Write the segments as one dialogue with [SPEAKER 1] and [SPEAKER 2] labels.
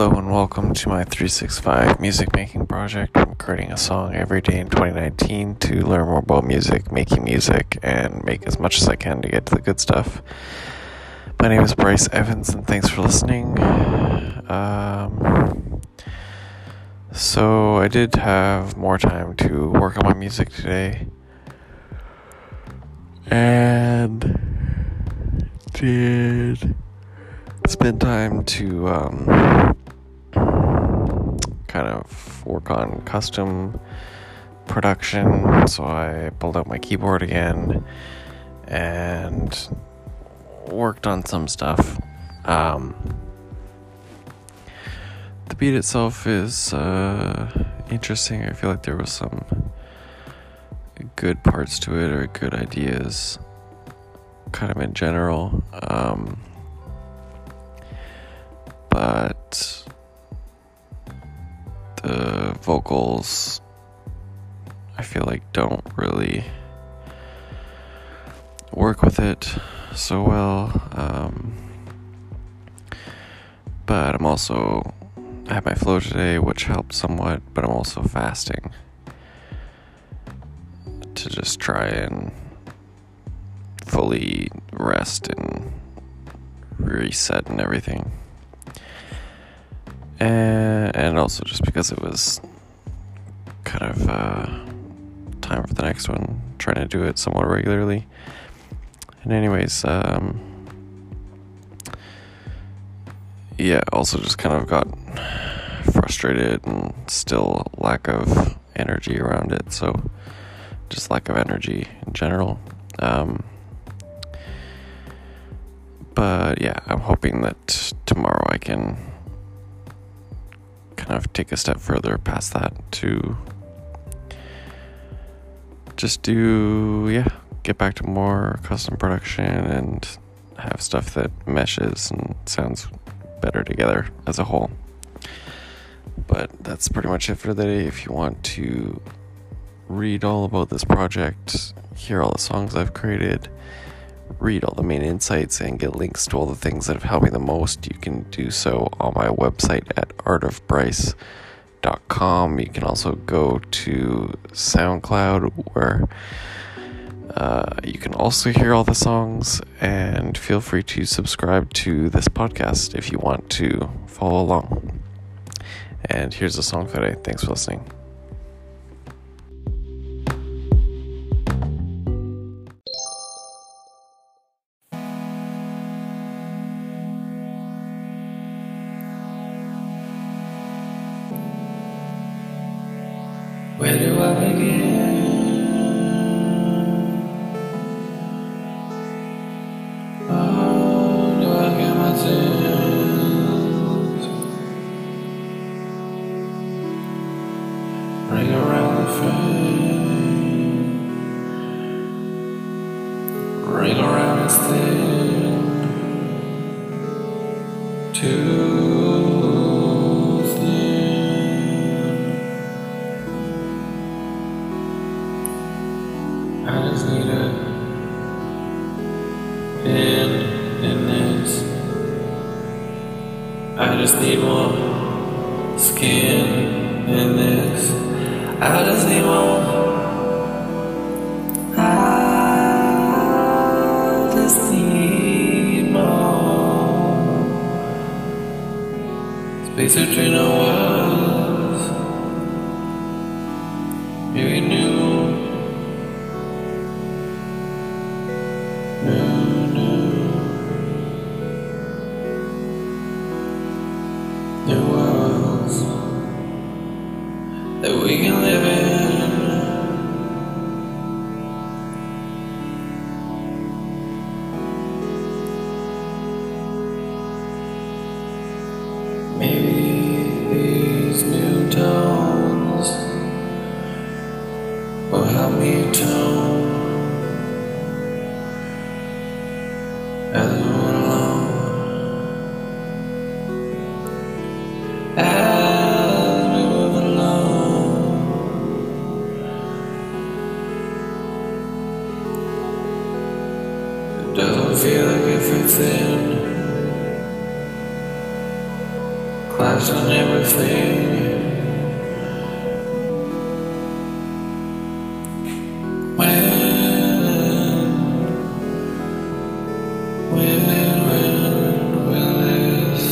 [SPEAKER 1] Hello and welcome to my 365 music making project. I'm creating a song every day in 2019 to learn more about music, making music, and make as much as I can to get to the good stuff. My name is Bryce Evans, and thanks for listening. Um, so, I did have more time to work on my music today, and did spend time to um, kind of work on custom production. So I pulled out my keyboard again and worked on some stuff. Um, the beat itself is uh, interesting. I feel like there was some good parts to it or good ideas, kind of in general. Um, but vocals I feel like don't really work with it so well. Um, but I'm also I had my flow today, which helped somewhat. But I'm also fasting to just try and fully rest and reset and everything and, and also just because it was of uh, time for the next one, trying to do it somewhat regularly. And, anyways, um, yeah, also just kind of got frustrated and still lack of energy around it. So, just lack of energy in general. Um, but yeah, I'm hoping that tomorrow I can kind of take a step further past that to just do, yeah, get back to more custom production and have stuff that meshes and sounds better together as a whole. But that's pretty much it for the day. If you want to read all about this project, hear all the songs I've created, read all the main insights and get links to all the things that have helped me the most, you can do so on my website at artofbryce.com. You can also go to SoundCloud where uh, you can also hear all the songs and feel free to subscribe to this podcast if you want to follow along. And here's the song for today. Thanks for listening.
[SPEAKER 2] Where do I begin? Oh, do I? Ring around the. Ring around. Too just need more skin in this. I just need more. I just need more space between our worlds. We can live in. Maybe these new tones will help me tone doesn't feel like stars will never fade. When, when, when will this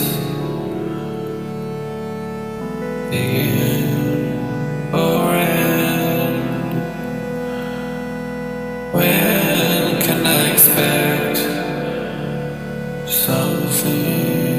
[SPEAKER 2] begin? love you.